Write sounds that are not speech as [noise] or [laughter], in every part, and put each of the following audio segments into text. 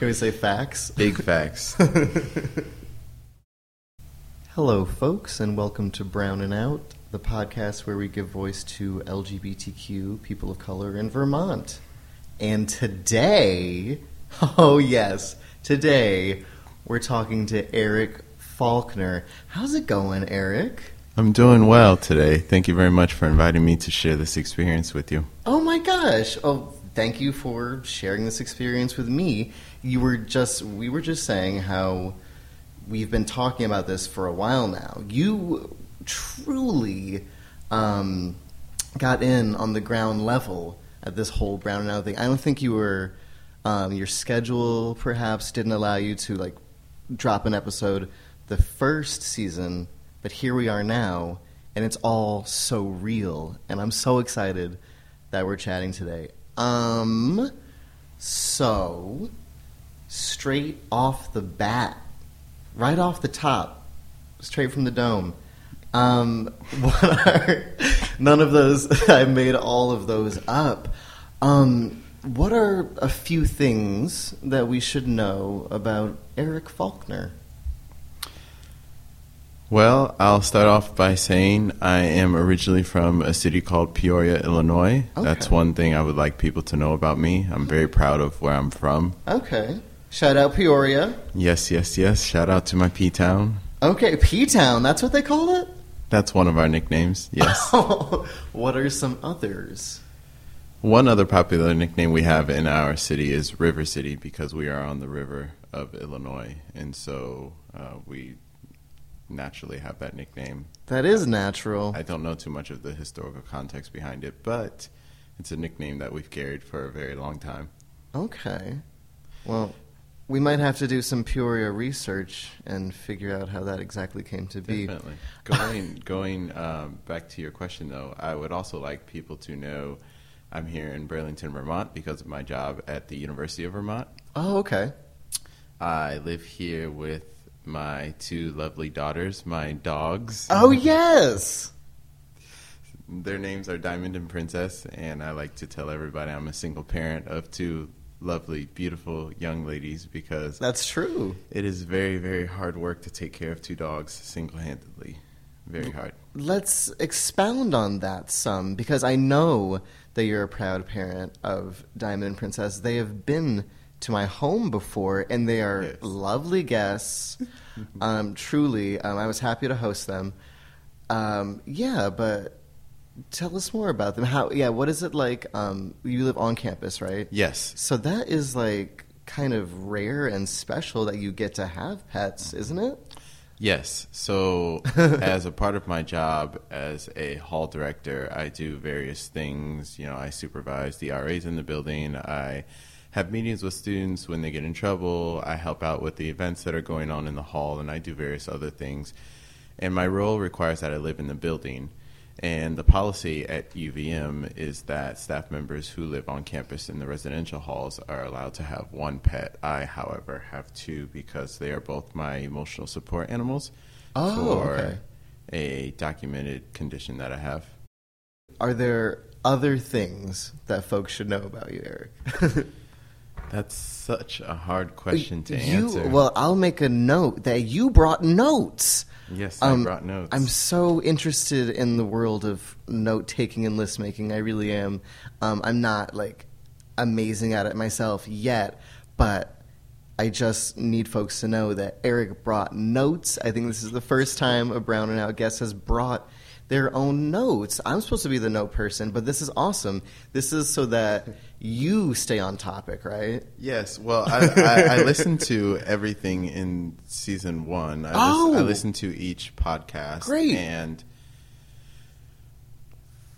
Can we say facts? Big facts. [laughs] Hello, folks, and welcome to Brown and Out, the podcast where we give voice to LGBTQ people of color in Vermont. And today, [laughs] oh yes, today we're talking to Eric Faulkner. How's it going, Eric? I'm doing well today. Thank you very much for inviting me to share this experience with you. Oh my gosh. Oh, thank you for sharing this experience with me. You were just we were just saying how we've been talking about this for a while now. You truly um, got in on the ground level at this whole brown and out thing. I don't think you were um, your schedule perhaps didn't allow you to like drop an episode the first season, but here we are now, and it's all so real, and I'm so excited that we're chatting today. Um, so straight off the bat, right off the top, straight from the dome. Um, [laughs] what are none of those? [laughs] I made all of those up. Um, what are a few things that we should know about Eric Faulkner? Well, I'll start off by saying I am originally from a city called Peoria, Illinois. Okay. That's one thing I would like people to know about me. I'm very proud of where I'm from. Okay, shout out Peoria. Yes, yes, yes. Shout out to my P Town. Okay, P Town. That's what they call it. That's one of our nicknames. Yes. [laughs] what are some others? One other popular nickname we have in our city is River City because we are on the river of Illinois, and so uh, we naturally have that nickname. That is natural. I don't know too much of the historical context behind it, but it's a nickname that we've carried for a very long time. Okay. Well, we might have to do some Peoria research and figure out how that exactly came to be. Definitely. Going [laughs] going um, back to your question though, I would also like people to know I'm here in Burlington, Vermont because of my job at the University of Vermont. Oh, okay. I live here with my two lovely daughters, my dogs. Oh, yes. Their names are Diamond and Princess, and I like to tell everybody I'm a single parent of two lovely, beautiful young ladies because That's true. it is very, very hard work to take care of two dogs single handedly. Very hard. Let's expound on that some because I know that you're a proud parent of Diamond and Princess. They have been to my home before, and they are Yes. lovely guests. [laughs] um, truly, um, I was happy to host them. Um, yeah, but tell us more about them. How? Yeah, what is it like? Um, you live on campus, right? Yes. So that is like kind of rare and special that you get to have pets, isn't it? Yes. So, [laughs] as a part of my job as a hall director, I do various things. You know, I supervise the RAs in the building. I have meetings with students when they get in trouble. I help out with the events that are going on in the hall, and I do various other things. And my role requires that I live in the building. And the policy at UVM is that staff members who live on campus in the residential halls are allowed to have one pet. I, however, have two because they are both my emotional support animals Oh, for okay. a documented condition that I have. Are there other things that folks should know about you, Eric? [laughs] That's such a hard question to you, answer. Well, I'll make a note that you brought notes. yes, I um, brought notes. I'm so interested in the world of note taking and list making. I really am. Um, I'm not like amazing at it myself yet, but I just need folks to know that Eric brought notes. I think this is the first time a Brown and Out guest has brought their own notes. I'm supposed to be the note person, but this is awesome. This is so that [laughs] you stay on topic, right? Yes, well, I, I, I listened to everything in season one. I, Oh! I listened to each podcast. Great. And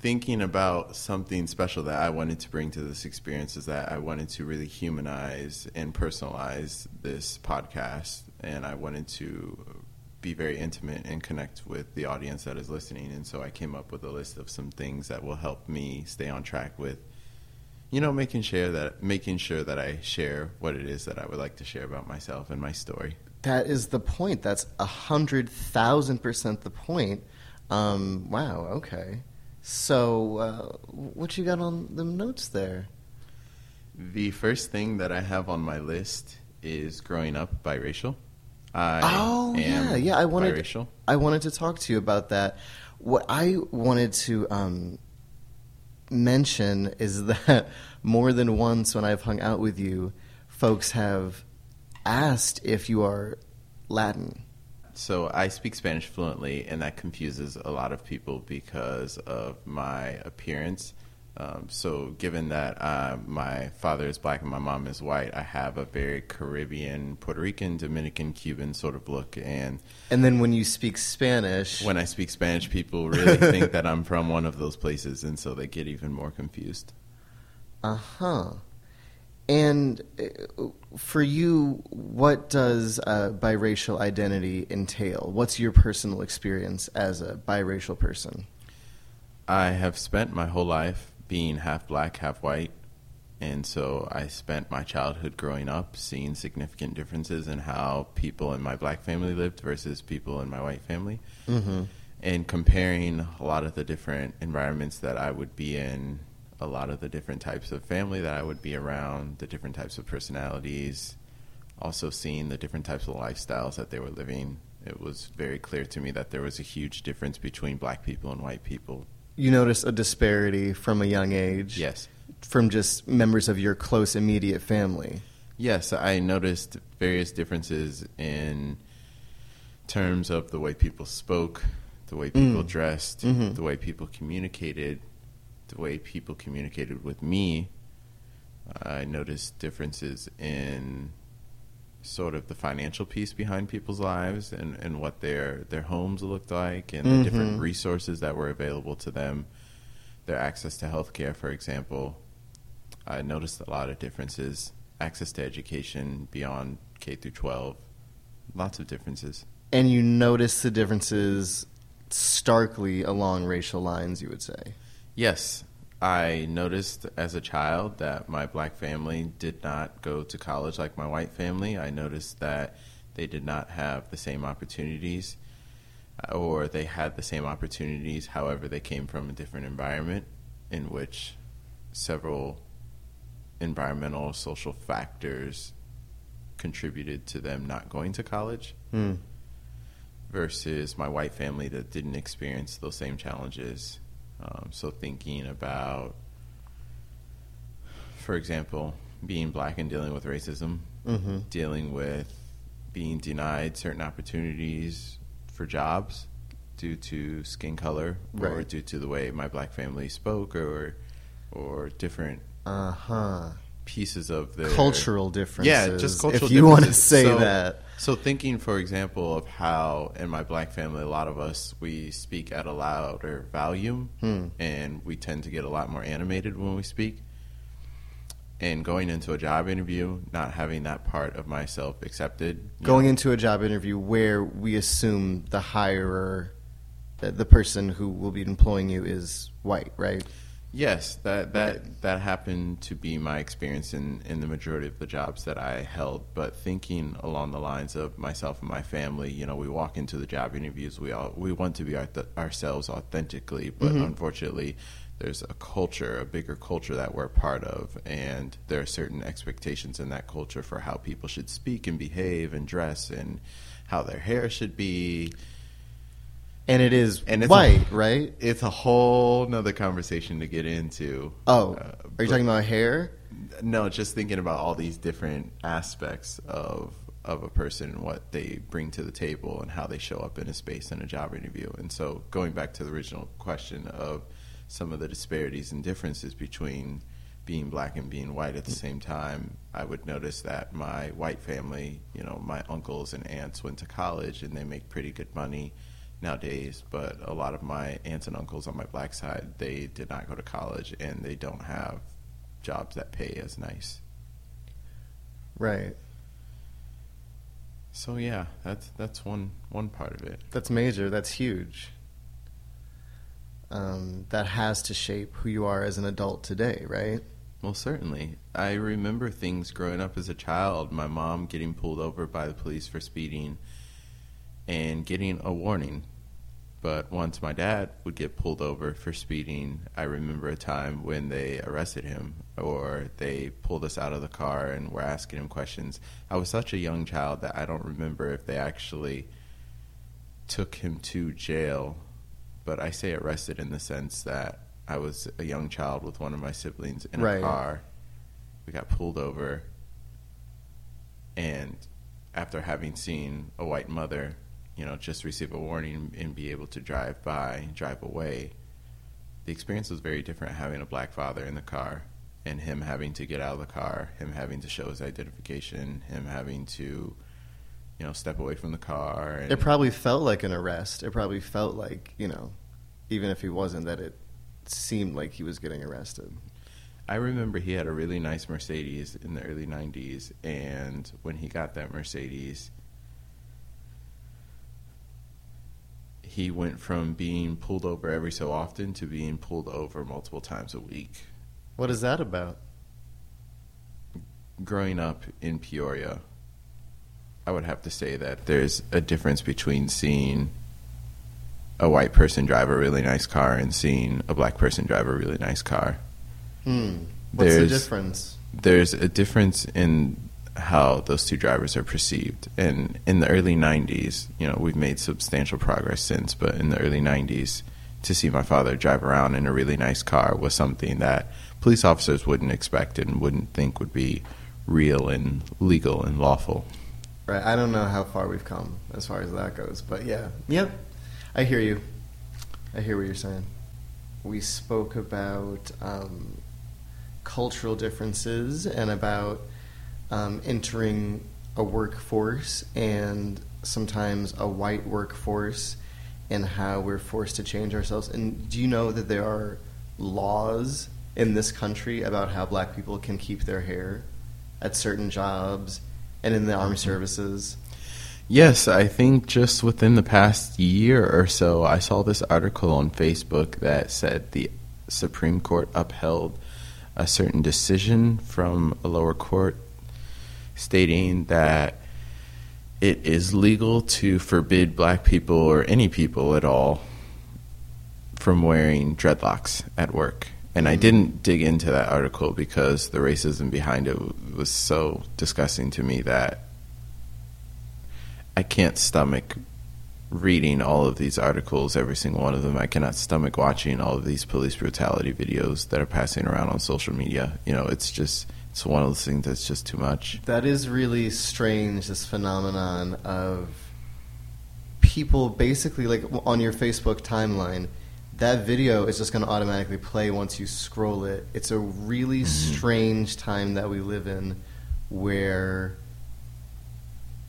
thinking about something special that I wanted to bring to this experience is that I wanted to really humanize and personalize this podcast. And I wanted to be very intimate and connect with the audience that is listening. And so I came up with a list of some things that will help me stay on track with you know making sure that making sure that i share what it is that i would like to share about myself and my story That is the point. That's a hundred thousand percent the point. Um, wow. Okay. So, uh, what you got on the notes there? the first thing that i have on my list is growing up biracial. I Oh yeah, yeah. I wanted biracial. I wanted to talk to you about that. What I wanted to um, mention is that more than once when I've hung out with you, folks have asked if you are Latin. So I speak Spanish fluently, and that confuses a lot of people because of my appearance. Um, so, given that uh, my father is black and my mom is white, I have a very Caribbean, Puerto Rican, Dominican, Cuban sort of look. And And then when you speak Spanish, when I speak Spanish, people really [laughs] think that I'm from one of those places, and so they get even more confused. uh huh. And for you, what does uh, biracial identity entail? What's your personal experience as a biracial person? I have spent my whole life being half black, half white. And so I spent my childhood growing up seeing significant differences in how people in my black family lived versus people in my white family. Mm-hmm. And comparing a lot of the different environments that I would be in, a lot of the different types of family that I would be around, the different types of personalities, also seeing the different types of lifestyles that they were living. It was very clear to me that there was a huge difference between black people and white people You notice a disparity from a young age. Yes. From just members of your close immediate family. Yes, I noticed various differences in terms of the way people spoke, the way people Mm. dressed, Mhm. the way people communicated, the way people communicated with me. I noticed differences in sort of the financial piece behind people's lives and, and what their their homes looked like and the different Mhm. resources that were available to them, their access to healthcare, for example. I noticed a lot of differences. Access to education beyond K through 12, lots of differences. And you notice the differences starkly along racial lines, you would say. Yes, I noticed as a child that my black family did not go to college like my white family. I noticed that they did not have the same opportunities, uh, or they had the same opportunities, however, they came from a different environment in which several environmental, social factors contributed to them not going to college Hmm. versus my white family that didn't experience those same challenges. Um, so thinking about, for example, being black and dealing with racism, Mm-hmm. dealing with being denied certain opportunities for jobs due to skin color or due to the way my black family spoke or or different Uh huh. Pieces of the Cultural differences. Yeah, just cultural If you want to say So- that. So thinking, for example, of how in my black family, a lot of us we speak at a louder volume, Hmm. and we tend to get a lot more animated when we speak. And going into a job interview, not having that part of myself accepted, Going know, into a job interview where we assume the hirer, the, the person who will be employing you is white, right? Yes, that that that happened to be my experience in in the majority of the jobs that I held. But thinking along the lines of myself and my family, you know, we walk into the job interviews, we all we want to be our, ourselves authentically, but mm-hmm. unfortunately, there's a culture, a bigger culture that we're part of, and there are certain expectations in that culture for how people should speak and behave and dress and how their hair should be. And it is And it's white, a- right? It's a whole nother conversation to get into. Oh, Uh, are you but- talking about hair? No, just thinking about all these different aspects of of a person and what they bring to the table and how they show up in a space in a job interview. And so, going back to the original question of some of the disparities and differences between being black and being white at the same time, I would notice that my white family, you know, my uncles and aunts went to college and they make pretty good money nowadays, but a lot of my aunts and uncles on my black side, they did not go to college and they don't have jobs that pay as nice. Right. So yeah, that's that's one one part of it. That's major. That's huge. Um, that has to shape who you are as an adult today, right? Well, certainly. I remember things growing up as a child. My mom getting pulled over by the police for speeding and getting a warning. But once my dad would get pulled over for speeding, I remember a time when they arrested him or they pulled us out of the car and were asking him questions. I was such a young child that I don't remember if they actually took him to jail, but I say arrested in the sense that I was a young child with one of my siblings in Right. a car. We got pulled over, and after having seen a white mother, you know, just receive a warning and be able to drive by, drive away, the experience was very different having a black father in the car and him having to get out of the car, him having to show his identification, him having to, you know, step away from the car. And It probably felt like an arrest. It probably felt like, you know, even if he wasn't, that it seemed like he was getting arrested. I remember he had a really nice Mercedes in the early 90s, and when he got that Mercedes, he went from being pulled over every so often to being pulled over multiple times a week. What is that about? Growing up in Peoria, I would have to say that there's a difference between seeing a white person drive a really nice car and seeing a black person drive a really nice car. Hmm. What's the difference? there's a difference in how those two drivers are perceived. And in the early 90s, you know, we've made substantial progress since, but in the early 90s, to see my father drive around in a really nice car was something that police officers wouldn't expect and wouldn't think would be real and legal and lawful. Right. I don't know how far we've come as far as that goes, but yeah. Yep. I hear you. I hear what you're saying. We spoke about um, cultural differences and about um, entering a workforce and sometimes a white workforce and how we're forced to change ourselves. And do you know that there are laws in this country about how black people can keep their hair at certain jobs and in the armed services? Yes, I think just within the past year or so, I saw this article on Facebook that said the Supreme Court upheld a certain decision from a lower court stating that it is legal to forbid black people or any people at all from wearing dreadlocks at work. And I mm-hmm. didn't dig into that article because the racism behind it was so disgusting to me that I can't stomach reading all of these articles, every single one of them. I cannot stomach watching all of these police brutality videos that are passing around on social media. You know, it's just it's one of those things that's just too much. That is really strange, this phenomenon of people basically, like on your Facebook timeline, that video is just going to automatically play once you scroll it. It's a really strange time that we live in where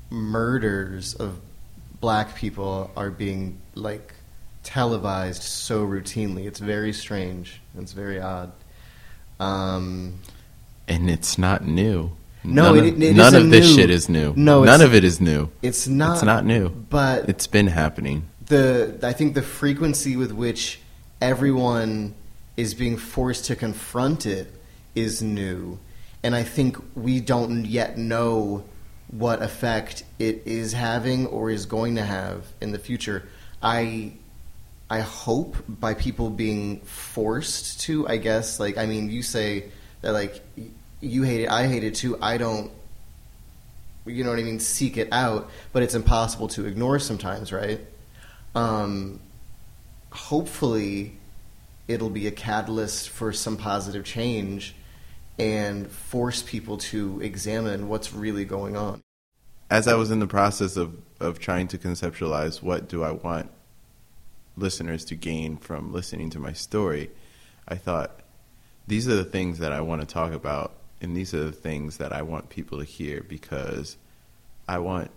murders of black people are being like televised so routinely. It's very strange. It's very odd. Um, And it's not new. No, none it- of, it none of this new. shit is new. No, none of it is new. it's not. it's not new. But It's been happening. the I think the frequency with which everyone is being forced to confront it is new, and I think we don't yet know what effect it is having or is going to have in the future. I I hope by people being forced to. I guess like I mean, you say that like you hate it, I hate it too. I don't you know what I mean, seek it out, but it's impossible to ignore sometimes, right? Um, hopefully, it'll be a catalyst for some positive change and force people to examine what's really going on. as I was in the process of, of trying to conceptualize what do I want listeners to gain from listening to my story, I thought these are the things that I want to talk about, and these are the things that I want people to hear because I want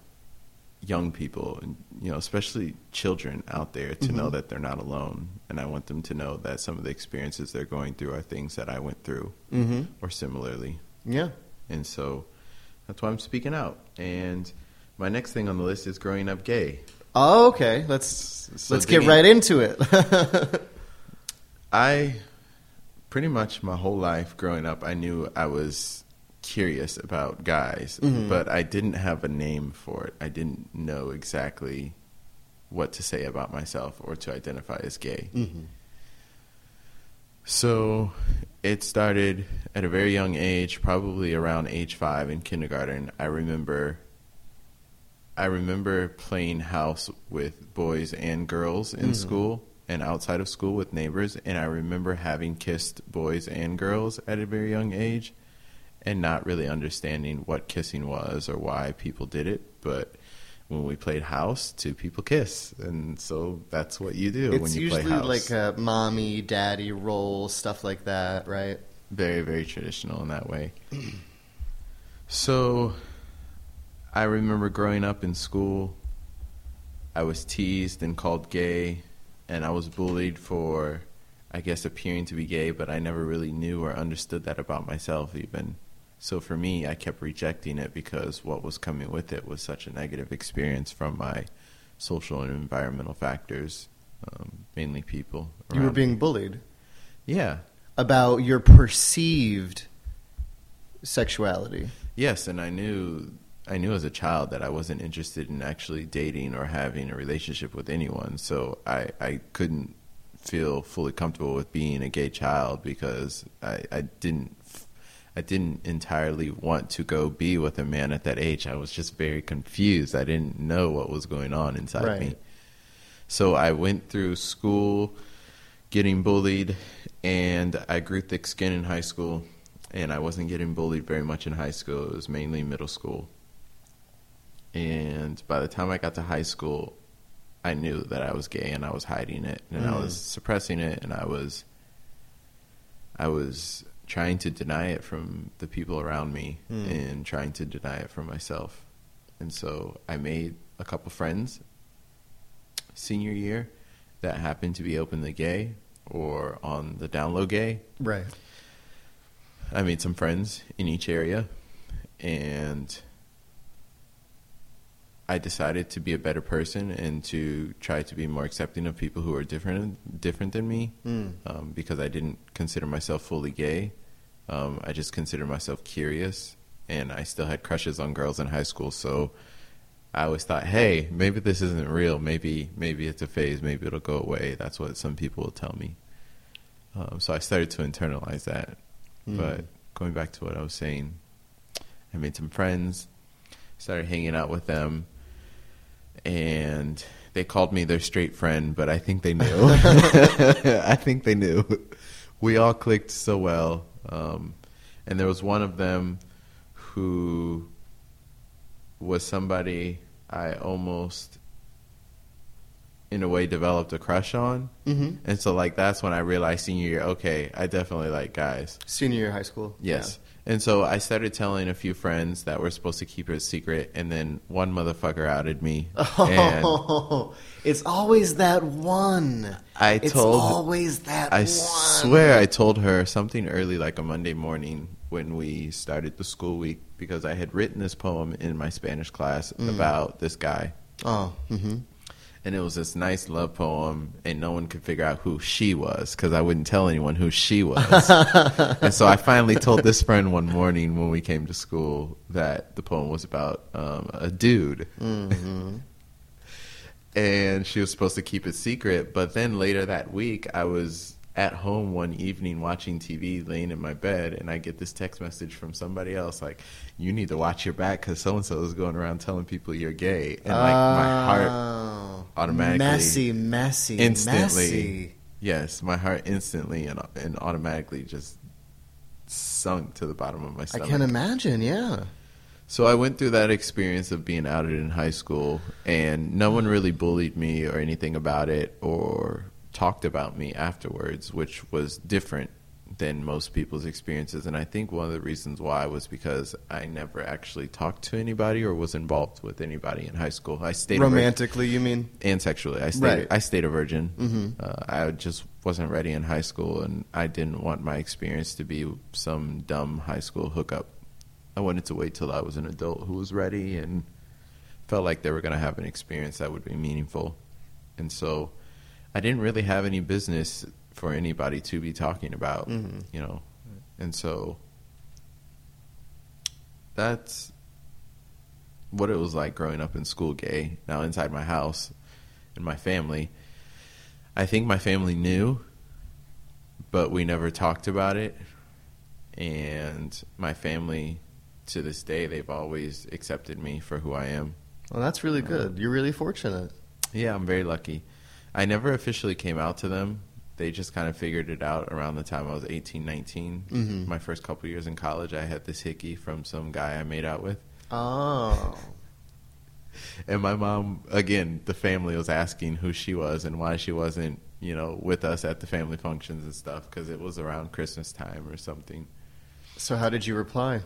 young people, and you know, especially children out there, to know that they're not alone, and I want them to know that some of the experiences they're going through are things that I went through, Mm-hmm. or similarly. Yeah. And so that's why I'm speaking out. And my next thing on the list is growing up gay. Oh, okay. Let's So let's get right into it. [laughs] I pretty much my whole life growing up, I knew I was curious about guys, Mhm. but I didn't have a name for it. I didn't know exactly what to say about myself or to identify as gay. mm-hmm. So it started at a very young age, probably around age five in kindergarten. I remember I remember playing house with boys and girls in school and outside of school with neighbors and I remember having kissed boys and girls at a very young age and not really understanding what kissing was or why people did it, but when we played house, two people kiss, and so that's what you do when It's you play house. It's usually like a mommy, daddy role, stuff like that, right? very very traditional in that way [clears throat] so i remember growing up in school i was teased and called gay and i was bullied for i guess appearing to be gay but i never really knew or understood that about myself even so for me i kept rejecting it because what was coming with it was such a negative experience from my social and environmental factors um, mainly people You were being me. bullied yeah about your perceived sexuality. Yes, and I knew I knew as a child that I wasn't interested in actually dating or having a relationship with anyone. So I, I couldn't feel fully comfortable with being a gay child because I, I didn't I didn't entirely want to go be with a man at that age. I was just very confused. I didn't know what was going on inside Right. me. So I went through school getting bullied and I grew thick skin in high school and I wasn't getting bullied very much in high school. It was mainly middle school. And by the time I got to high school, I knew that I was gay and I was hiding it and I Mm. was suppressing it and I was I was trying to deny it from the people around me Mm. and trying to deny it from myself. And so I made a couple friends senior year that happened to be openly gay or on the down low gay. Right. I made some friends in each area and I decided to be a better person and to try to be more accepting of people who are different different than me Mm. um, because I didn't consider myself fully gay. Um, I just considered myself curious, and I still had crushes on girls in high school. So I always thought, hey, maybe this isn't real. Maybe maybe it's a phase. Maybe it'll go away. That's what some people will tell me. Um, so I started to internalize that. Mm. But going back to what I was saying, I made some friends, started hanging out with them, and they called me their straight friend, but I think they knew. [laughs] [laughs] I think they knew. We all clicked so well. Um, and there was one of them who was somebody I almost, in a way, developed a crush on. Mm-hmm. And so, like, that's when I realized senior year, okay, I definitely like guys. Senior year high school. Yes. And so I started telling a few friends that we're supposed to keep it a secret, and then one motherfucker outed me. [laughs] And Oh, it's always that one. I It's told always that I one. swear I told her something early, like a Monday morning when we started the school week, because I had written this poem in my Spanish class Mm. about this guy. Oh, mm-hmm. And it was this nice love poem, and no one could figure out who she was because I wouldn't tell anyone who she was. [laughs] and so I finally told this friend one morning when we came to school that the poem was about um, a dude. Mm-hmm. and she was supposed to keep it secret. But then later that week, I was at home one evening watching TV, laying in my bed, and I get this text message from somebody else like, "You need to watch your back because so and so is going around telling people you're gay." And like my heart Oh. automatically- messy, messy, instantly, messy. yes, my heart instantly and and automatically just sunk to the bottom of my stomach. I can imagine. Yeah. So I went through that experience of being outed in high school, and no one really bullied me or anything about it or talked about me afterwards, which was different than most people's experiences. And I think one of the reasons why was because I never actually talked to anybody or was involved with anybody in high school. I stayed Romantically, you mean? and sexually. I stayed. Right. I stayed a virgin. Mhm. Uh, I just wasn't ready in high school, and I didn't want my experience to be some dumb high school hookup. I wanted to wait till I was an adult who was ready and felt like they were going to have an experience that would be meaningful. And so, I didn't really have any business for anybody to be talking about, Mhm. you know. And so, that's what it was like growing up in school gay. Now inside my house and my family, I think my family knew, but we never talked about it. And my family, to this day, they've always accepted me for who I am. Well, that's really good. You're really fortunate. Yeah, I'm very lucky. I never officially came out to them. They just kind of figured it out around the time I was 18, 19. Mhm. My first couple years in college, I had this hickey from some guy I made out with. Oh. And my mom, again, the family was asking who she was and why she wasn't, you know, with us at the family functions and stuff because it was around Christmas time or something. So how did you reply?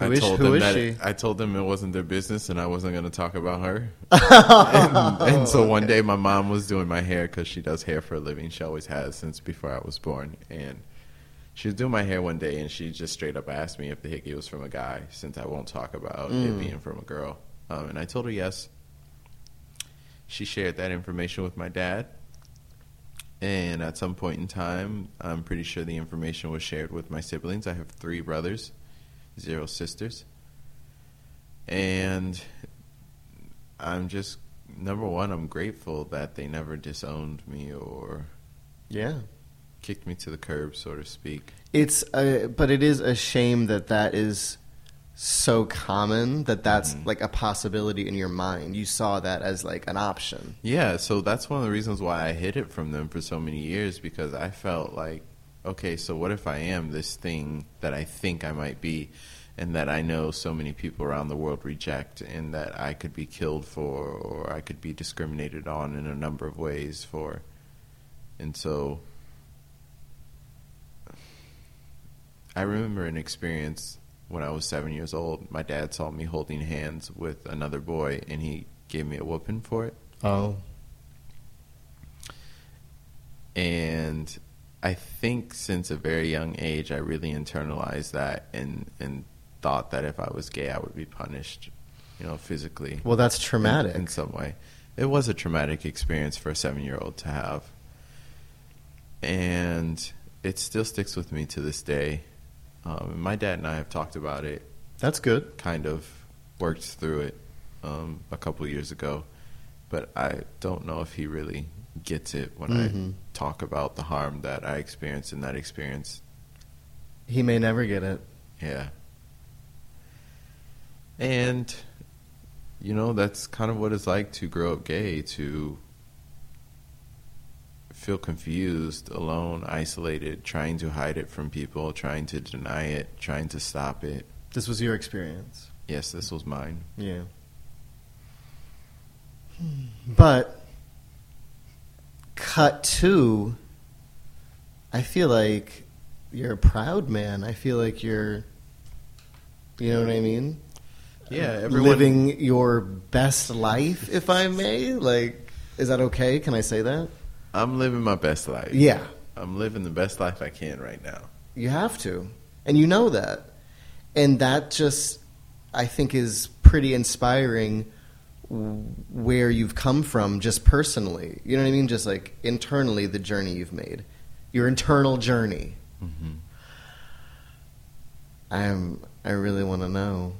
Who I is- told them that she? It, I told them it wasn't their business and I wasn't going to talk about her. [laughs] and, and so one day my mom was doing my hair because she does hair for a living. She always has since before I was born. And she was doing my hair one day and she just straight up asked me if the hickey was from a guy since I won't talk about it Mm. being from a girl. Um, and I told her yes. She shared that information with my dad. And at some point in time, I'm pretty sure the information was shared with my siblings. I have three brothers, zero sisters. And I'm just, number one, I'm grateful that they never disowned me or Yeah. kicked me to the curb, so to speak. It's a, but it is a shame that that is so common that that's Mhm. like a possibility in your mind. You saw that as like an option. Yeah, so that's one of the reasons why I hid it from them for so many years because I felt like, okay, so what if I am this thing that I think I might be and that I know so many people around the world reject and that I could be killed for or I could be discriminated on in a number of ways for. And so I remember an experience when I was seven years old. My dad saw me holding hands with another boy and he gave me a whooping for it. Oh. and I think since a very young age, I really internalized that and and thought that if I was gay, I would be punished, you know, physically. Well, that's traumatic. in, in some way. It was a traumatic experience for a seven-year-old to have, and it still sticks with me to this day. Um, my dad and I have talked about it That's good. kind of worked through it um, a couple years ago, but I don't know if he really gets it when Mhm. I talk about the harm that I experienced in that experience. He may never get it. Yeah. And, you know, that's kind of what it's like to grow up gay, to feel confused, alone, isolated, trying to hide it from people, trying to deny it, trying to stop it. This was your experience. Yes, this was mine. Yeah. But cut to I feel like you're a proud man. I feel like you're you know what I mean? Yeah, everyone- living your best life, if I may. Like is that okay? Can I say that? I'm living my best life. Yeah. I'm living the best life I can right now. You have to. And you know that. And that just, I think, is pretty inspiring where you've come from just personally. You know what I mean? Just like internally, the journey you've made. Your internal journey. Mm-hmm. I'm, I really want to know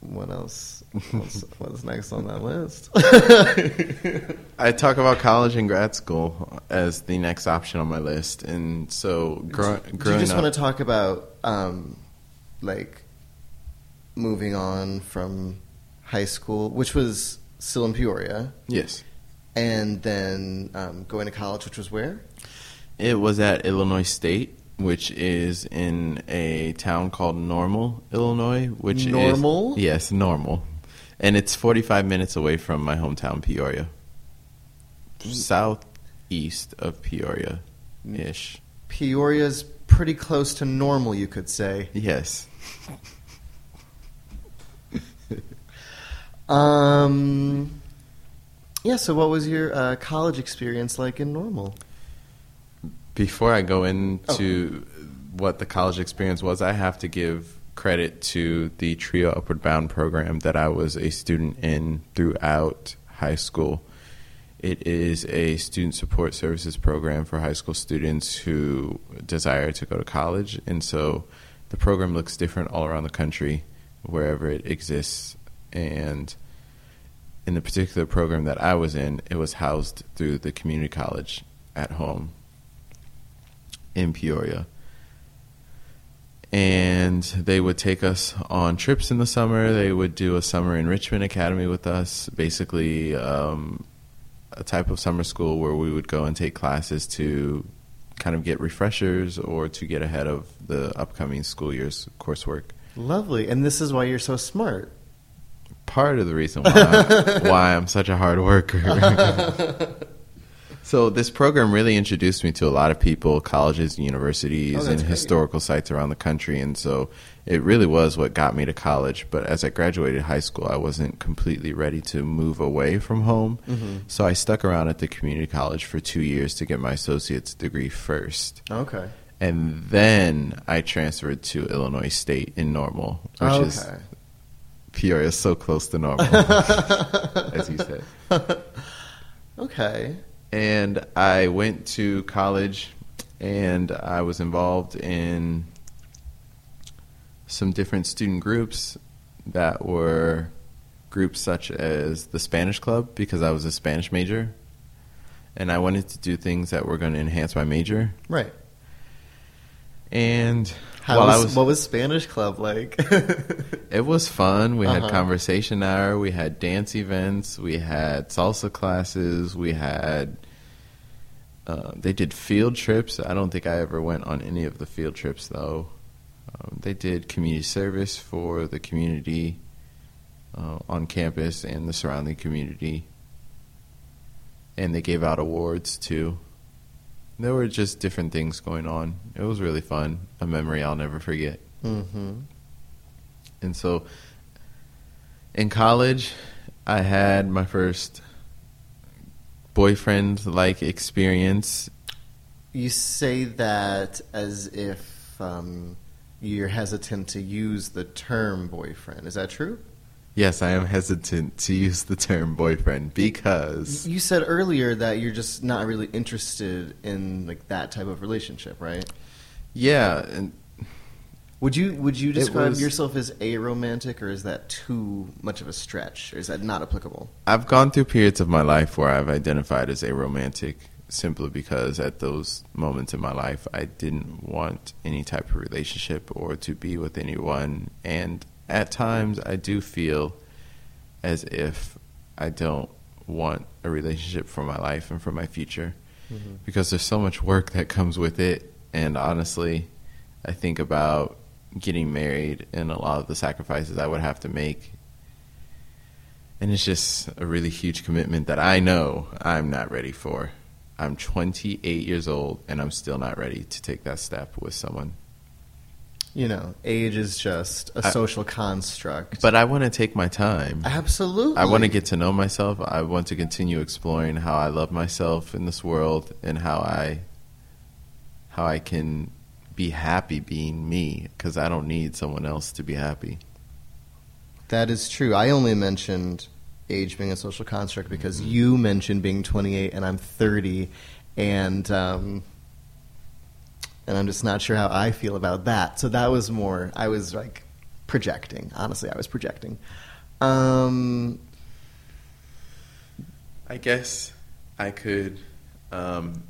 what else, [laughs] what's, what's next on that list. [laughs] I talk about college and grad school as the next option on my list, and so grow, Do you just up, want to talk about, um, like, moving on from high school, which was still in Peoria, yes, and then um, going to college, which was where? it was at Illinois State, which is in a town called Normal, Illinois. Which Normal? is yes, Normal, and it's 45 minutes away from my hometown Peoria, southeast of Peoria, ish. Peoria's pretty close to normal, you could say. Yes. [laughs] Um, yeah. So, what was your uh, college experience like in normal? Before I go into what the college experience was, I have to give credit to the Trio Upward Bound program that I was a student in throughout high school. It is a student support services program for high school students who desire to go to college. And so the program looks different all around the country, wherever it exists. And in the particular program that I was in, it was housed through the community college at home. In Peoria. And they would take us on trips in the summer. They would do a summer enrichment academy with us, basically um, a type of summer school where we would go and take classes to kind of get refreshers or to get ahead of the upcoming school year's coursework. Lovely. And this is why you're so smart. Part of the reason why, [laughs] why I'm such a hard worker. [laughs] so this program really introduced me to a lot of people, colleges, universities, Oh, and great. historical sites around the country, and so it really was what got me to college. But as I graduated high school, I wasn't completely ready to move away from home, Mm-hmm. so I stuck around at the community college for two years to get my associate's degree first. Okay. And then I transferred to Illinois State in Normal, which okay. is Peoria is so close to Normal, [laughs] as you said. [laughs] okay. And I went to college and I was involved in some different student groups that were groups such as the Spanish Club because I was a Spanish major. And I wanted to do things that were going to enhance my major. Right. And How was, was what was Spanish Club like? [laughs] It was fun. We had Uh-huh. conversation hour. We had dance events. We had salsa classes. We had. Uh, they did field trips. I don't think I ever went on any of the field trips though. Um, they did community service for the community uh, on campus and the surrounding community, and they gave out awards too. There were just different things going on. It was really fun. A memory I'll never forget. mm-hmm. And so in college, I had my first boyfriend like experience. You say that as if um, you're hesitant to use the term boyfriend. Is that true? Yes, I am hesitant to use the term boyfriend because You said earlier that you're just not really interested in like that type of relationship, right? yeah, and Would you would you describe was- yourself as aromantic, or is that too much of a stretch, or is that not applicable? I've gone through periods of my life where I've identified as aromantic simply because at those moments in my life I didn't want any type of relationship or to be with anyone and at times I do feel as if I don't want a relationship for my life and for my future mm-hmm. because there's so much work that comes with it and honestly I think about getting married and a lot of the sacrifices I would have to make and it's just a really huge commitment that I know I'm not ready for. I'm 28 years old and I'm still not ready to take that step with someone. You know, age is just a I- social construct. But I want to take my time. absolutely, I want to get to know myself. I want to continue exploring how I love myself in this world and how I how I can be happy being me because I don't need someone else to be happy. That is true. I only mentioned age being a social construct because Mm-hmm. you mentioned being 28 and I'm 30, and um, and I'm just not sure how I feel about that. So that was more. I was like projecting. Honestly, I was projecting. Um, I guess I could um,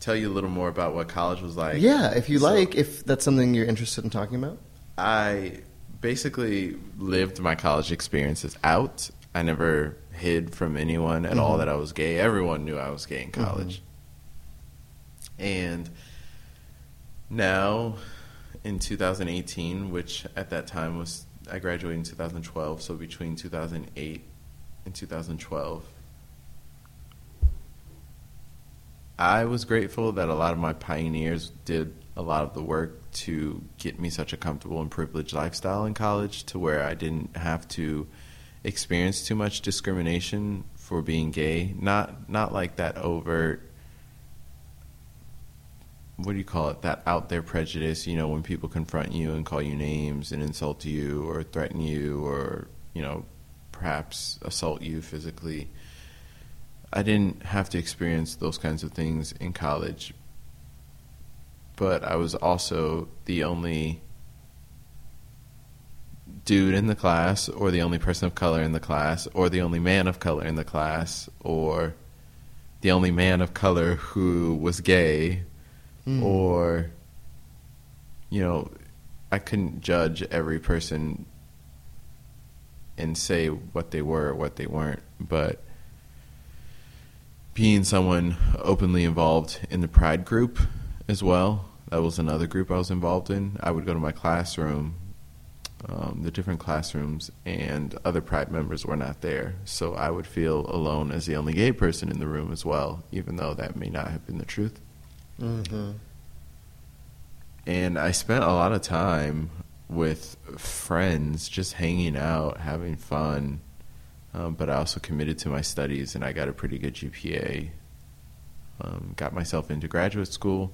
tell you a little more about what college was like. yeah, if you So- like, if that's something you're interested in talking about. I basically lived my college experiences out. I never hid from anyone at all Mhm. that I was gay. Everyone knew I was gay in college. And now in 2018, which at that time was, I graduated in 2012, so between 2008 and 2012, I was grateful that a lot of my pioneers did a lot of the work to get me such a comfortable and privileged lifestyle in college to where I didn't have to experience too much discrimination for being gay. Not not like that overt what do you call it? That out there prejudice, you know, when people confront you and call you names and insult you or threaten you or, you know, perhaps assault you physically. I didn't have to experience those kinds of things in college. But I was also the only dude in the class, or the only person of color in the class, or the only man of color in the class, or the only man of color who was gay, or you know, I couldn't judge every person and say what they were or what they weren't, but being someone openly involved in the pride group as well, that was another group I was involved in. I would go to my classroom, um, the different classrooms, and other pride members were not there. So I would feel alone as the only gay person in the room as well, even though that may not have been the truth. Mm-hmm. And I spent a lot of time with friends, just hanging out, having fun. Um, but I also committed to my studies, and I got a pretty good GPA. Um, got myself into graduate school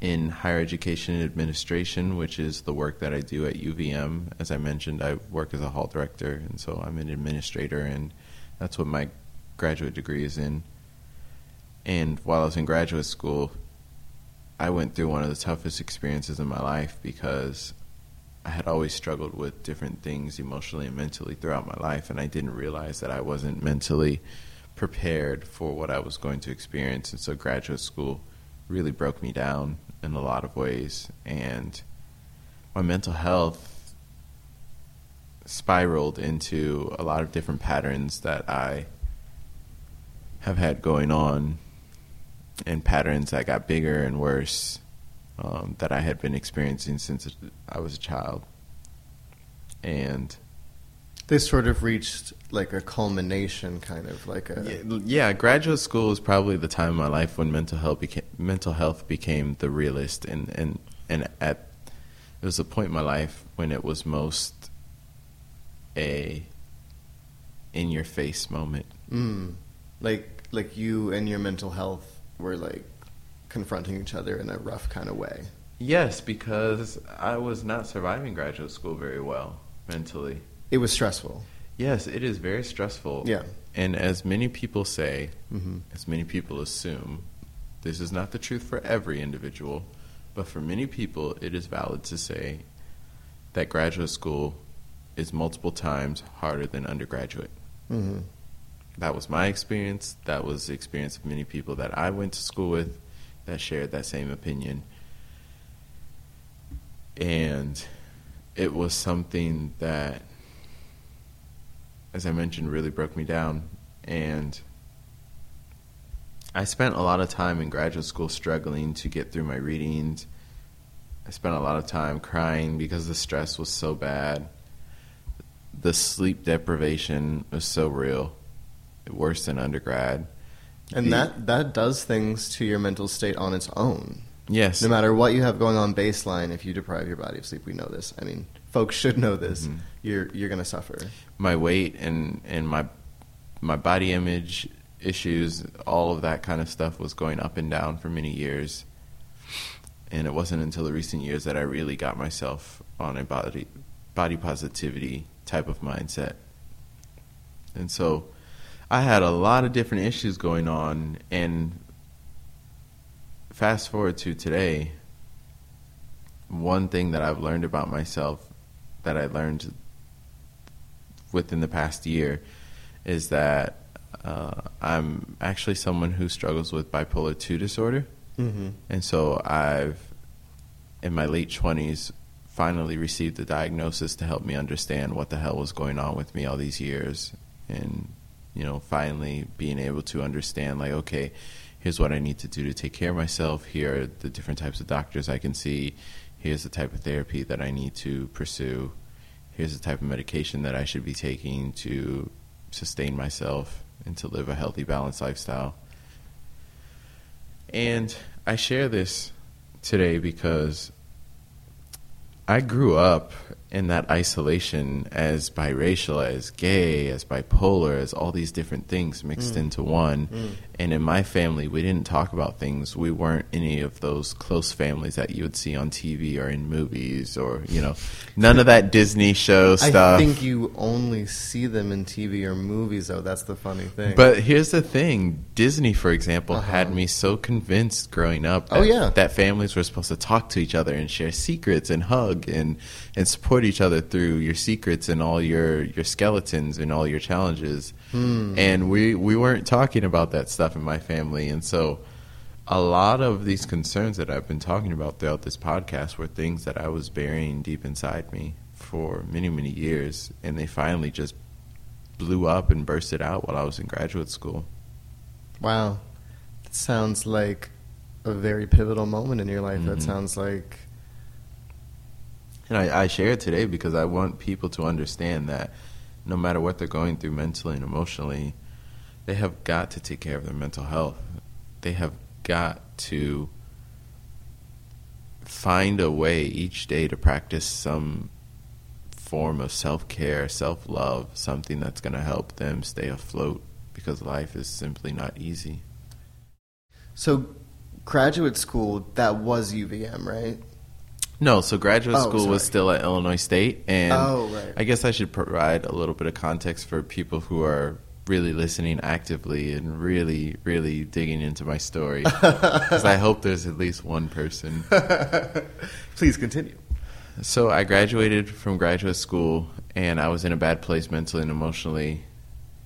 in higher education administration, which is the work that I do at UVM. As I mentioned, I work as a hall director, and so I'm an administrator, and that's what my graduate degree is in. And while I was in graduate school, I went through one of the toughest experiences in my life because I had always struggled with different things emotionally and mentally throughout my life, and I didn't realize that I wasn't mentally prepared for what I was going to experience. And so, graduate school really broke me down in a lot of ways, and my mental health spiraled into a lot of different patterns that I have had going on, and patterns that got bigger and worse um, that I had been experiencing since I was a child. And They sort of reached like a culmination, kind of like a. yeah, yeah, graduate school was probably the time in my life when mental health became mental health became the realist, and and and at it was a point in my life when it was most a in your face moment. Mm, like like you and your mental health were like confronting each other in a rough kind of way. Yes, because I was not surviving graduate school very well mentally. It was stressful. Yes, it is very stressful. Yeah. And as many people say, hmm as many people assume, this is not the truth for every individual, but for many people, it is valid to say that graduate school is multiple times harder than undergraduate. hmm That was my experience. That was the experience of many people that I went to school with that shared that same opinion. And it was something that, as I mentioned, really broke me down. And I spent a lot of time in graduate school struggling to get through my readings. I spent a lot of time crying because the stress was so bad. The sleep deprivation was so real, worse than undergrad. And The- that that does things to your mental state on its own. yes, No matter what you have going on baseline, if you deprive your body of sleep, we know this. I mean, folks should know this. Mhm. You're you're going to suffer. my weight and and my my body image issues, all of that kind of stuff was going up and down for many years. And it wasn't until the recent years that I really got myself on a body body positivity type of mindset. And so I had a lot of different issues going on and fast forward to today, one thing that I've learned about myself that I learned within the past year is that uh, I'm actually someone who struggles with bipolar 2 disorder. Mm-hmm. And so I've, in my late 20s, finally received the diagnosis to help me understand what the hell was going on with me all these years. And, you know, finally being able to understand, like, okay, here's what I need to do to take care of myself. Here are the different types of doctors I can see. Here's the type of therapy that I need to pursue. Here's the type of medication that I should be taking to sustain myself and to live a healthy, balanced lifestyle. And I share this today because I grew up in that isolation as biracial, as gay, as bipolar, as all these different things mixed into one. And in my family, we didn't talk about things. We weren't any of those close families that you would see on TV or in movies or, you know, none of that Disney show stuff. I think you only see them in TV or movies, though. That's the funny thing. But here's the thing: Disney, for example, Uh-huh. had me so convinced growing up. That, Oh, yeah. that families were supposed to talk to each other and share secrets and hug and and support each other through your secrets and all your your skeletons and all your challenges. Hmm. And we we weren't talking about that stuff in my family, and so a lot of these concerns that I've been talking about throughout this podcast were things that I was burying deep inside me for many, many years, and they finally just blew up and bursted out while I was in graduate school. Wow. That sounds like a very pivotal moment in your life. That Mhm. sounds like And I, I share it today because I want people to understand that no matter what they're going through mentally and emotionally, they have got to take care of their mental health. They have got to find a way each day to practice some form of self care, self love, something that's going to help them stay afloat because life is simply not easy. so graduate school that was UVM, right? No, so graduate Oh, school was still at Illinois State, and Oh, right. I guess I should provide a little bit of context for people who are really listening actively and really, really digging into my story, [laughs] because I hope there's at least one person. [laughs] Please continue. So I graduated from graduate school, and I was in a bad place mentally and emotionally,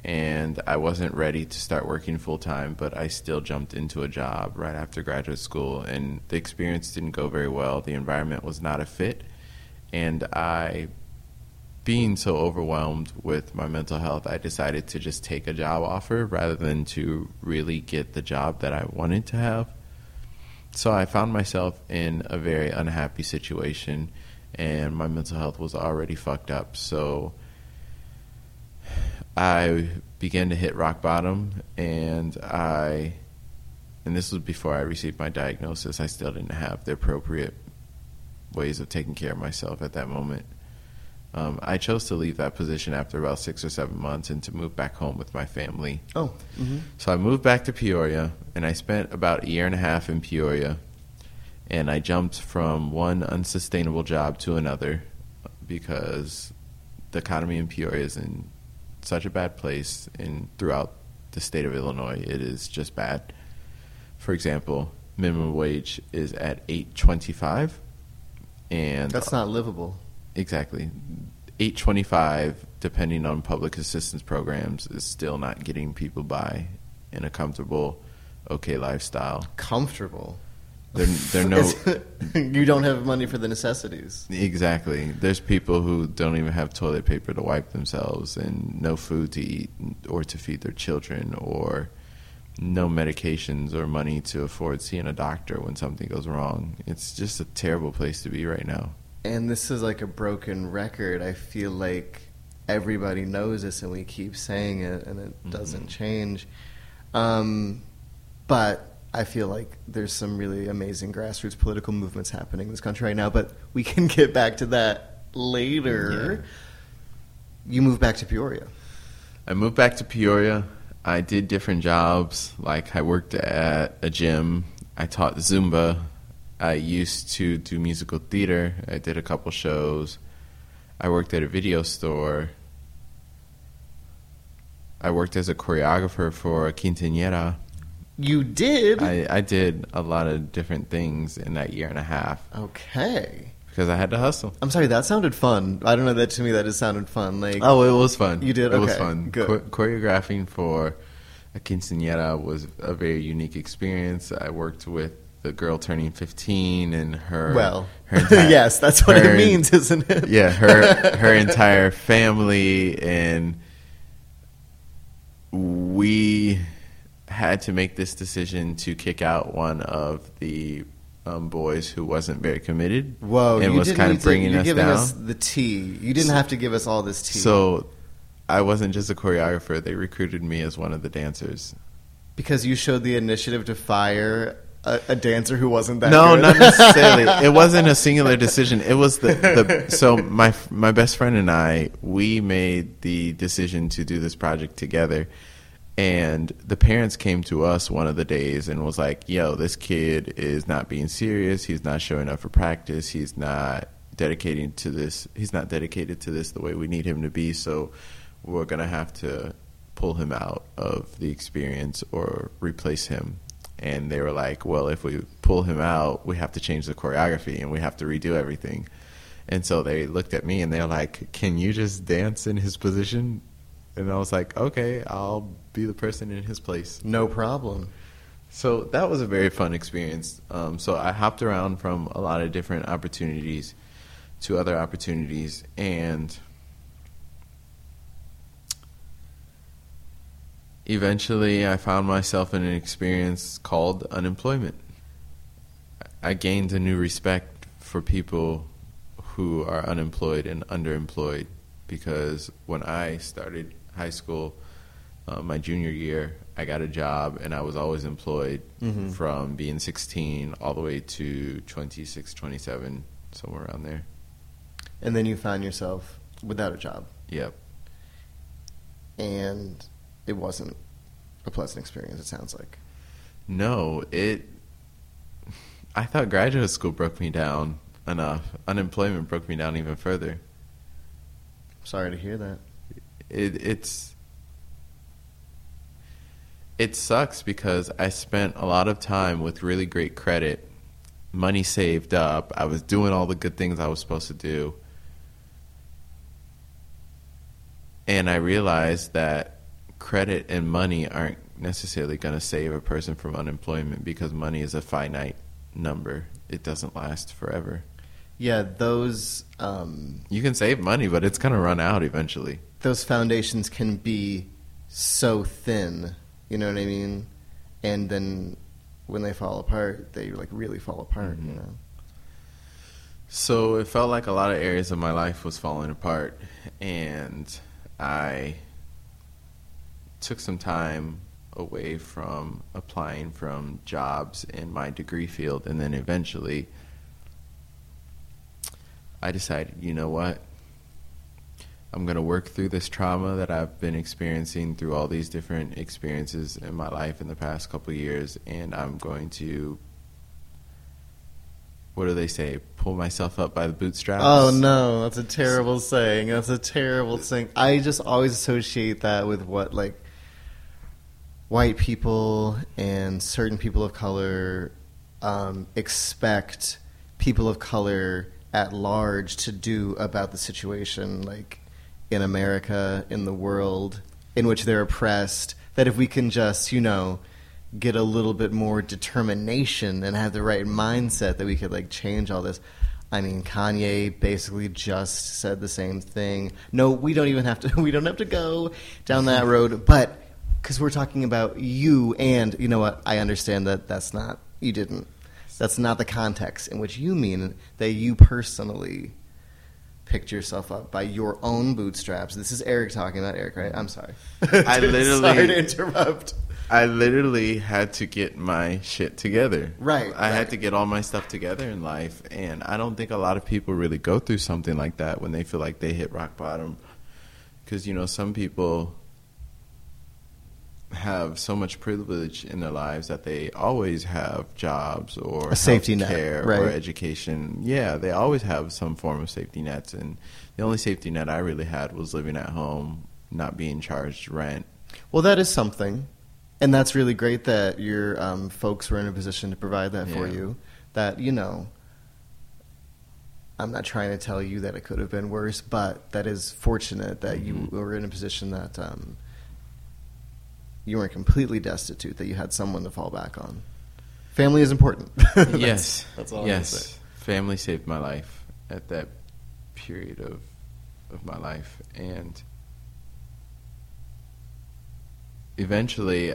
and I wasn't ready to start working full time, but I still jumped into a job right after graduate school, and the experience didn't go very well. The environment was not a fit, and I, being so overwhelmed with my mental health, I decided to just take a job offer rather than to really get the job that I wanted to have. So I found myself in a very unhappy situation, and my mental health was already fucked up. So I began to hit rock bottom, and I, and this was before I received my diagnosis. I still didn't have the appropriate ways of taking care of myself at that moment. Um, I chose to leave that position after about six or seven months and to move back home with my family. Oh, hmm So I moved back to Peoria, and I spent about a year and a half in Peoria. And I jumped from one unsustainable job to another because the economy in Peoria is in such a bad place, and throughout the state of Illinois, it is just bad. For example, minimum wage is at eight twenty-five, and that's not livable. Exactly. 825 depending on public assistance programs is still not getting people by in a comfortable okay lifestyle. Comfortable. There there no [laughs] you don't have money for the necessities. Exactly. There's people who don't even have toilet paper to wipe themselves and no food to eat or to feed their children or no medications or money to afford seeing a doctor when something goes wrong. It's just a terrible place to be right now. And this is like a broken record. I feel like everybody knows this and we keep saying it and it Mhm. doesn't change. Um, but I feel like there's some really amazing grassroots political movements happening in this country right now, but we can get back to that later. You moved back to Peoria. I moved back to Peoria. I did different jobs. Like I worked at a gym. I taught Zumba. I used to do musical theater. I did a couple shows. I worked at a video store. I worked as a choreographer for a quinceañera. You did? I, I did a lot of different things in that year and a half okay. because I had to hustle. I'm sorry, that sounded fun. I don't know that to me that just sounded fun. Like Oh, it was fun. You did? It was fun. good. Cho- choreographing for a quinceañera was a very unique experience. I worked with the girl turning 15 and her. Well, her [laughs] entire- yes, that's what it means, isn't it? Yeah, her [laughs] her entire family and we had to make this decision to kick out one of the um, boys who wasn't very committed. Whoa, and you was didn't kind of to- bringing you're us giving down. us the tea. You didn't have to give us all this tea. So I wasn't just a choreographer; they recruited me as one of the dancers. because you showed the initiative to fire a, a dancer who wasn't that no, good. not necessarily. [laughs] it wasn't a singular decision. It was the, the so my my best friend and I we made the decision to do this project together. And the parents came to us one of the days and was like, "Yo, this kid is not being serious. He's not showing up for practice. He's not dedicating to this. He's not dedicated to this the way we need him to be. So we're gonna have to pull him out of the experience or replace him." And they were like, "Well, if we pull him out, we have to change the choreography and we have to redo everything." And so they looked at me and they're like, "Can you just dance in his position?" And I was like, "Okay, I'll be the person in his place." no problem. So that was a very fun experience. Um, so I hopped around from a lot of different opportunities to other opportunities, and eventually I found myself in an experience called unemployment. I gained a new respect for people who are unemployed and underemployed because when I started high school, uh, my junior year, I got a job and I was always employed Mhm. from being 16 all the way to 26, 27, somewhere around there. And then you found yourself without a job, Yep. and it wasn't a pleasant experience. It sounds like. No, it. I thought graduate school broke me down enough. Unemployment broke me down even further. Sorry to hear that. It, it's. It sucks because I spent a lot of time with really great credit, money saved up. I was doing all the good things I was supposed to do. And I realized that credit and money aren't necessarily going to save a person from unemployment because money is a finite number. It doesn't last forever. Yeah, those um, You can save money, but it's going to run out eventually. those foundations can be so thin. You know what I mean? And then when they fall apart, they like really fall apart. You Mhm. know. So it felt like a lot of areas of my life was falling apart, and I took some time away from applying from jobs in my degree field, and then eventually I decided, you know what? I'm going to work through this trauma that I've been experiencing through all these different experiences in my life in the past couple years, and I'm going to what do they say? Pull myself up by the bootstraps. Oh no, that's a terrible saying. That's a terrible saying. I just always associate that with what like white people and certain people of color um, expect people of color at large to do about the situation, like in America, in the world, in which they're oppressed. That if we can just, you know, get a little bit more determination and have the right mindset that we could like change all this. I mean, Kanye basically just said the same thing. No, we don't even have to. [laughs] We don't have to go down that [laughs] road. But because we're talking about you, and you know what? I understand that that's not you didn't. That's not the context in which you mean that you personally picked yourself up by your own bootstraps. This is Eric talking about Eric, right? I'm sorry. [laughs] I [laughs] literally- sorry to interrupt. I literally had to get my shit together. Right, I right. had to get all my stuff together in life, and I don't think a lot of people really go through something like that when they feel like they hit rock bottom. Because you know, some people have so much privilege in their lives that they always have jobs or A safety net, care right. or education. Yeah, they always have some form of safety nets, and the only safety net I really had was living at home, not being charged rent. Well, that is something, and that's really great that your um, folks were in a position to provide that for you. That you know, I'm not trying to tell you that it could have been worse, but that is fortunate that you Mhm. were in a position that um, you weren't completely destitute. That you had someone to fall back on. Family is important. [laughs] That's- yes, that's all. I'm yes. say. Family saved my life at that period of of my life, and eventually,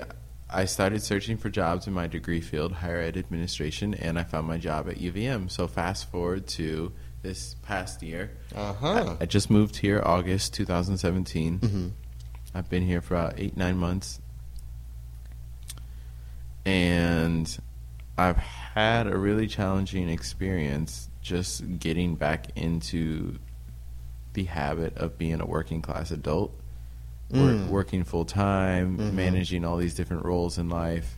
I started searching for jobs in my degree field, higher ed administration, and I found my job at UVM. So fast forward to this past year. Uh-huh. I, I just moved here August 2017. Mhm. I've been here for about eight nine months, and I've had a really challenging experience just getting back into the habit of being a working class adult, Mm. working full time, Mhm. managing all these different roles in life,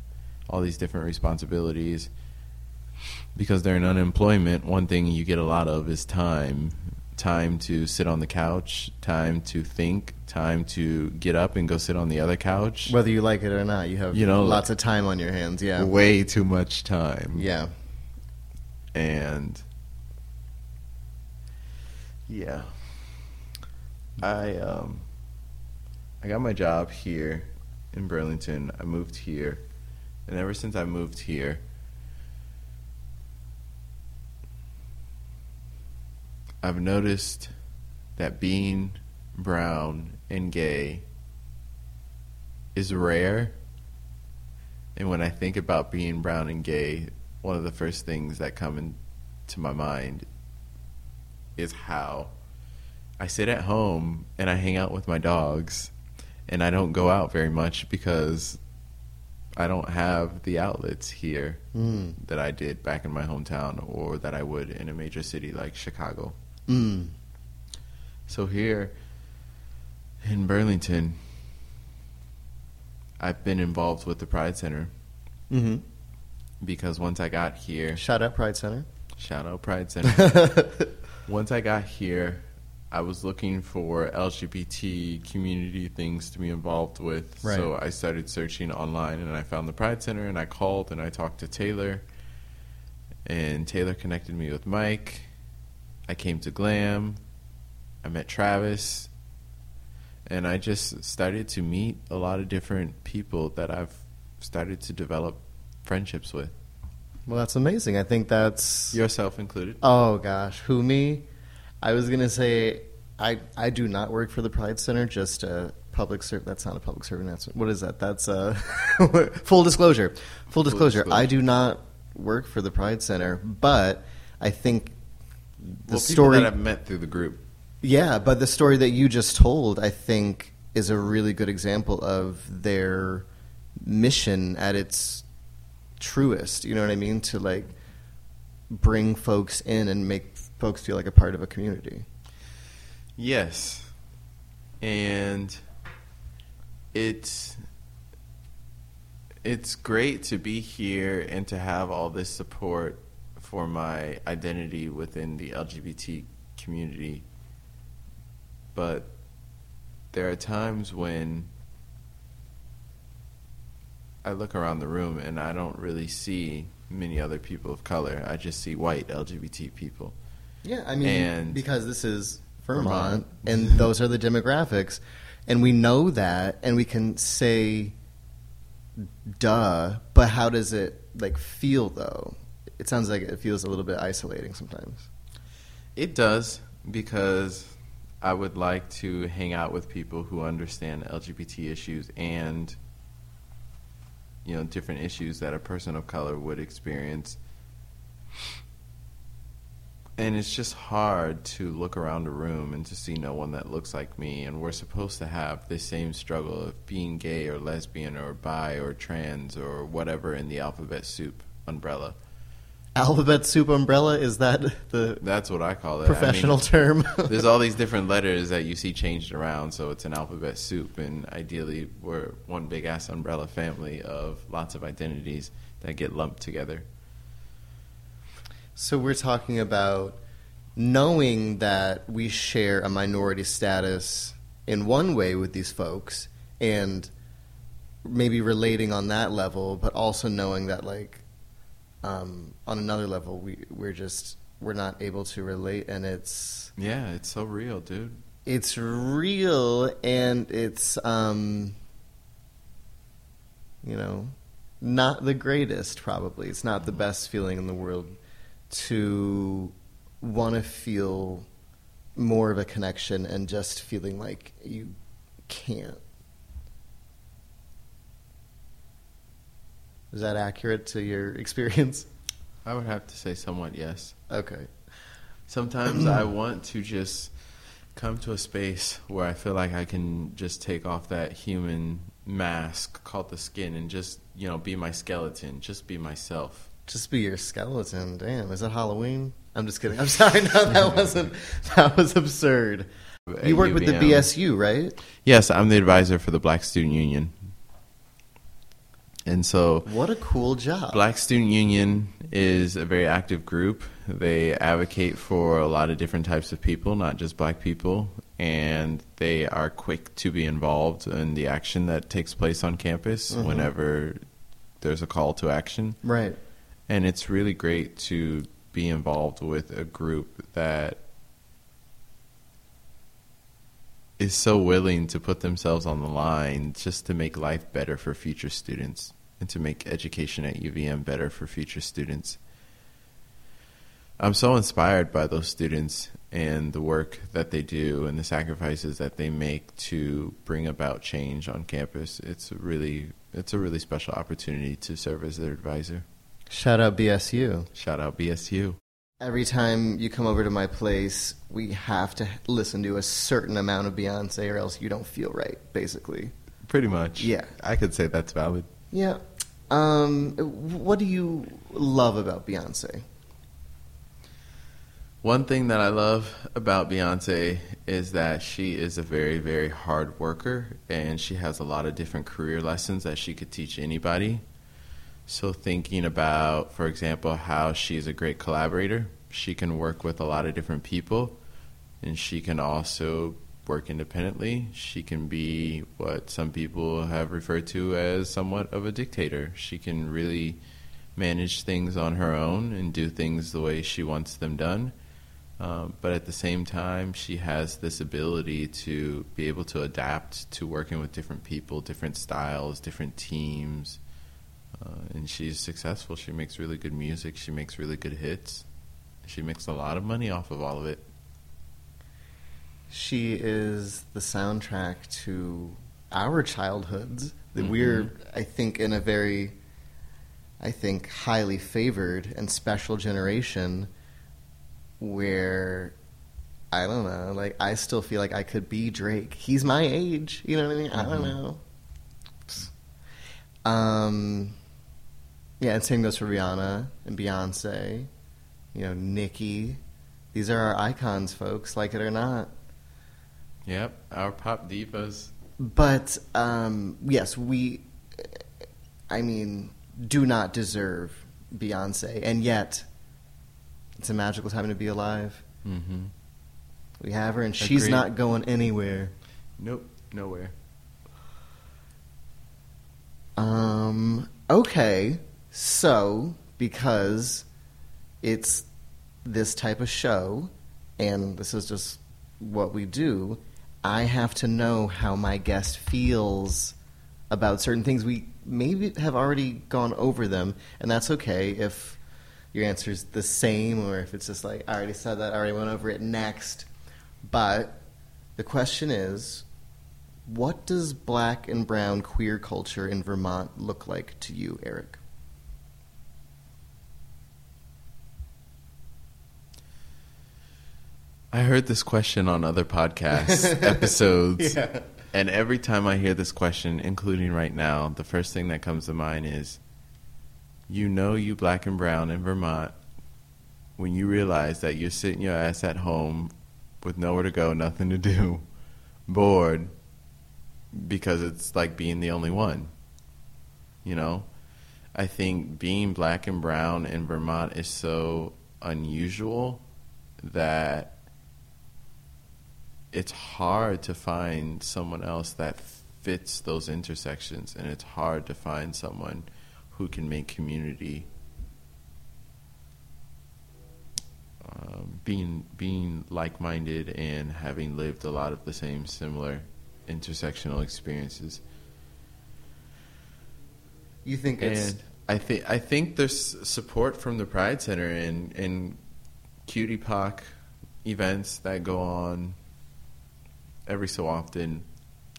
all these different responsibilities. Because during unemployment, one thing you get a lot of is time. Time to sit on the couch, time to think, time to get up and go sit on the other couch. Whether you like it or not, you have You know, lots of time on your hands. Yeah. Way too much time. Yeah. and yeah i um i got my job here in burlington i moved here And ever since I moved here, I've noticed that being brown and gay is rare. And when I think about being brown and gay, one of the first things that come into my mind is how I sit at home and I hang out with my dogs and I don't go out very much because I don't have the outlets here Mm. that I did back in my hometown or that I would in a major city like Chicago. Mm. So here in Burlington, I've been involved with the Pride Center hmm because once I got here, Shout out Pride Center. shout out Pride Center. [laughs] once I got here, I was looking for LGBT community things to be involved with. Right. So I started searching online and I found the Pride Center and I called and I talked to Taylor. And Taylor connected me with Mike. I came to Glam. I met Travis. And I just started to meet a lot of different people that I've started to develop friendships with, well, that's amazing. I think that's. yourself included. Oh gosh, who me? I was gonna say I I do not work for the Pride Center. Just a public serv. That's not a public servant announcement. What is that? That's uh, [laughs] full disclosure. Full disclosure. I do not work for the Pride Center, but I think the well, story. that I've met through the group. Yeah, but the story that you just told, I think, is a really good example of their mission at its truest. You know what I mean? To like bring folks in and make folks feel like a part of a community. Yes. And it's it's great to be here and to have all this support for my identity within the LGBT community. But there are times when I look around the room and I don't really see many other people of color. I just see white LGBT people. Yeah, I mean, And- because this is Vermont, Vermont. and [laughs] those are the demographics, and we know that, and we can say, "Duh," but how does it like feel though? It sounds like it feels a little bit isolating sometimes. It does because I would like to hang out with people who understand LGBT issues and you know different issues that a person of color would experience. And it's just hard to look around a room and to see no one that looks like me and we're supposed to have the same struggle of being gay or lesbian or bi or trans or whatever in the alphabet soup umbrella. Alphabet soup umbrella is that the That's what I call it. I mean, professional term? [laughs] there's all these different letters that you see changed around, so it's an alphabet soup. And ideally, we're one big ass umbrella family of lots of identities that get lumped together. So we're talking about knowing that we share a minority status in one way with these folks and maybe relating on that level, but also knowing that like um, on another level we we're just we're not able to relate and it's Yeah, it's so real, dude. it's real and it's um you know not the greatest probably it's not the best feeling in the world to want to feel more of a connection and just feeling like you can't is that accurate to your [laughs] experience I would have to say somewhat yes. okay Sometimes I [clears throat] want to just come to a space where I feel like I can just take off that human mask called the skin and just, you know, be my skeleton, just be myself. Just be your skeleton. Damn, is that Halloween? I'm just kidding. I'm [laughs] sorry. No, that wasn't. That was absurd. You work with the BSU, right? Yes, I'm the advisor for the Black Student Union. And so, What a cool job. Black Student Union is a very active group. They advocate for a lot of different types of people, not just black people, and they are quick to be involved in the action that takes place on campus Mhm. whenever there's a call to action. Right. And it's really great to be involved with a group that is so willing to put themselves on the line just to make life better for future students. and to make education at UVM better for future students. I'm so inspired by those students and the work that they do and the sacrifices that they make to bring about change on campus. It's a really it's a really special opportunity to serve as their advisor. Shout out BSU. Shout out BSU. Every time you come over to my place, we have to listen to a certain amount of Beyonce or else you don't feel right, basically. Pretty much. Yeah. I could say that's valid. Yeah. Um, what do you love about Beyonce? One thing that I love about Beyonce is that she is a very, very hard worker and she has a lot of different career lessons that she could teach anybody. So, thinking about, for example, how she's a great collaborator, she can work with a lot of different people and she can also work independently. She can be what some people have referred to as somewhat of a dictator. She can really manage things on her own and do things the way she wants them done um, but at the same time, she has this ability to be able to adapt to working with different people, different styles, different teams. Uh, and she's successful. She makes really good music. She makes really good hits. She makes a lot of money off of all of it. She is the soundtrack to our childhoods. That Mm-hmm. we're, I think, in a very, I think, highly favored and special generation where I don't know, like I still feel like I could be Drake. He's my age, you know what I mean? I don't Mhm. know. Um, yeah, and same goes for Rihanna and Beyonce. You know, Nicki. These are our icons, folks. Like it or not. Yep, our pop divas. But um, yes, we. I mean, do not deserve Beyonce, and yet it's a magical time to be alive. Mm-hmm. We have her, and she's Agreed. not going anywhere. Nope, nowhere. Um. Okay. So because it's this type of show, and this is just what we do, I have to know how my guest feels about certain things. We maybe have already gone over them, and that's okay if your answer is the same, or if it's just like I already said that, I already went over it. Next, but the question is, what does black and brown queer culture in Vermont look like to you, Eric? I heard this question on other podcast [laughs] episodes. Yeah. And every time I hear this question, including right now, the first thing that comes to mind is you know you black and brown in Vermont when you realize that you're sitting your ass at home with nowhere to go, nothing to do, bored, because it's like being the only one. You know? I think being black and brown in Vermont is so unusual that it's hard to find someone else that fits those intersections and it's hard to find someone who can make community um, being being like-minded and having lived a lot of the same similar intersectional experiences. You think it's and I think I think there's support from the Pride Center and and QTPOC events that go on every so often,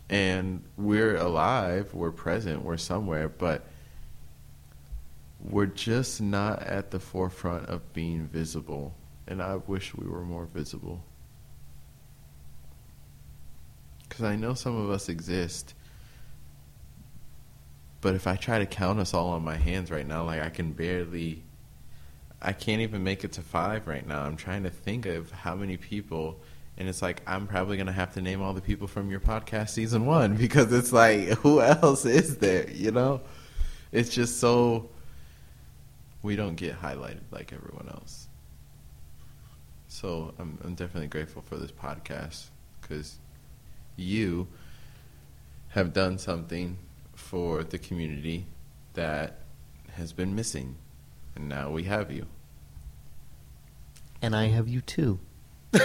and we're alive, we're present, we're somewhere, but we're just not at the forefront of being visible. And I wish we were more visible. Because I know some of us exist. But if I try to count us all on my hands right now, like I can barely, I can't even make it to five right now. I'm trying to think of how many people, and it's like I'm probably gonna have to name all the people from your podcast season one because it's like [laughs] who else is there? You know, it's just so we don't get highlighted like everyone else. So I'm I'm definitely grateful for this podcast because you have done something for the community that has been missing, and now we have you. and I have you too. [laughs]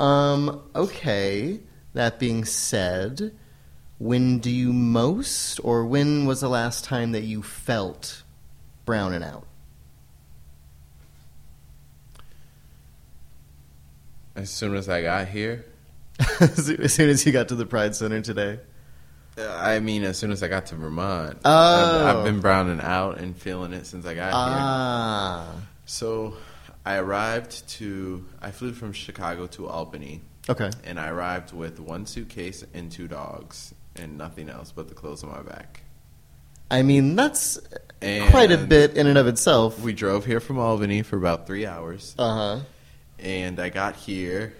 um, okay. That being said, when do you most, or when was the last time that you felt browning out? As soon as I got here, [laughs] as soon as you got to the Pride Center today. uh, I mean, as soon as I got to Vermont, Oh. I've, I've been browning out and feeling it since I got here. Ah, So I arrived to, I flew from Chicago to Albany, okay. and I arrived with one suitcase and two dogs, and nothing else but the clothes on my back. I mean, that's And quite a bit in and of itself. We drove here from Albany for about three hours, Uh huh. and I got here,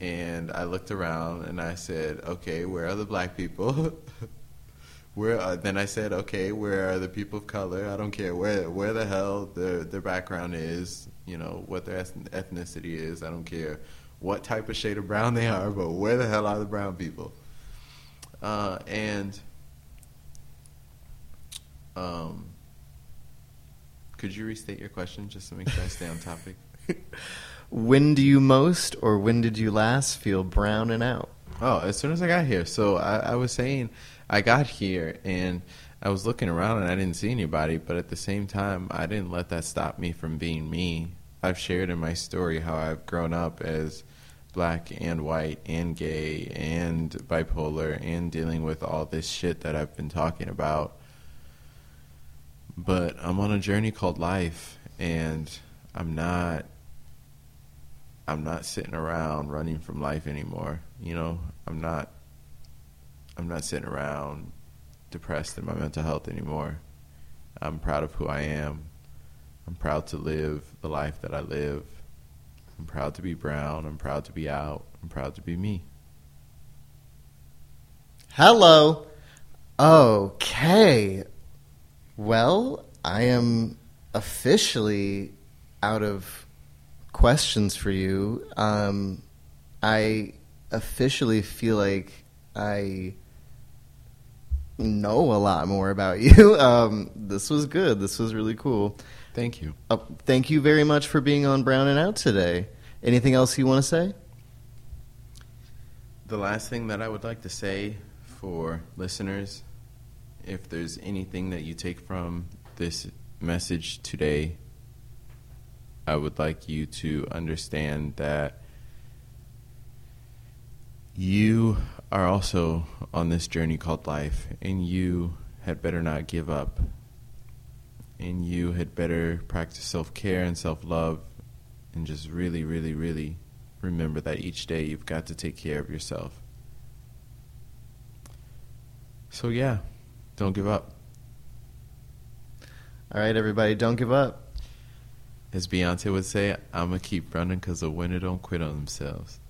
and I looked around, and I said, "Okay, where are the black people?" [laughs] Where uh, then I said, okay, where are the people of color? I don't care where where the hell their their background is, you know, what their ethnicity is. I don't care what type of shade of brown they are, but where the hell are the brown people? Uh, and um, could you restate your question just to make sure I stay on topic? [laughs] When do you most, or when did you last feel brown and out? Oh, as soon as I got here. So I, I was saying, I got here and I was looking around and I didn't see anybody, but at the same time, I didn't let that stop me from being me. I've shared in my story how I've grown up as black and white and gay and bipolar and dealing with all this shit that I've been talking about. But I'm on a journey called life and I'm not I'm not sitting around running from life anymore. You know, I'm not I'm not sitting around depressed in my mental health anymore. I'm proud of who I am. I'm proud to live the life that I live. I'm proud to be brown. I'm proud to be out. I'm proud to be me. Hello. Okay. Well, I am officially out of questions for you. Um, I officially feel like I know a lot more about [laughs] you. Um, this was good. This was really cool. Thank you. Uh, thank you very much for being on Brown and Out today. Anything else you want to say? The last thing that I would like to say for listeners, if there's anything that you take from this message today, I would like you to understand that you are also on this journey called life, and you had better not give up. And you had better practice self care and self love, and just really, really, really remember that each day you've got to take care of yourself. So, yeah, don't give up. All right, everybody, don't give up. As Beyonce would say, I'm going to keep running because the winner don't quit on themselves.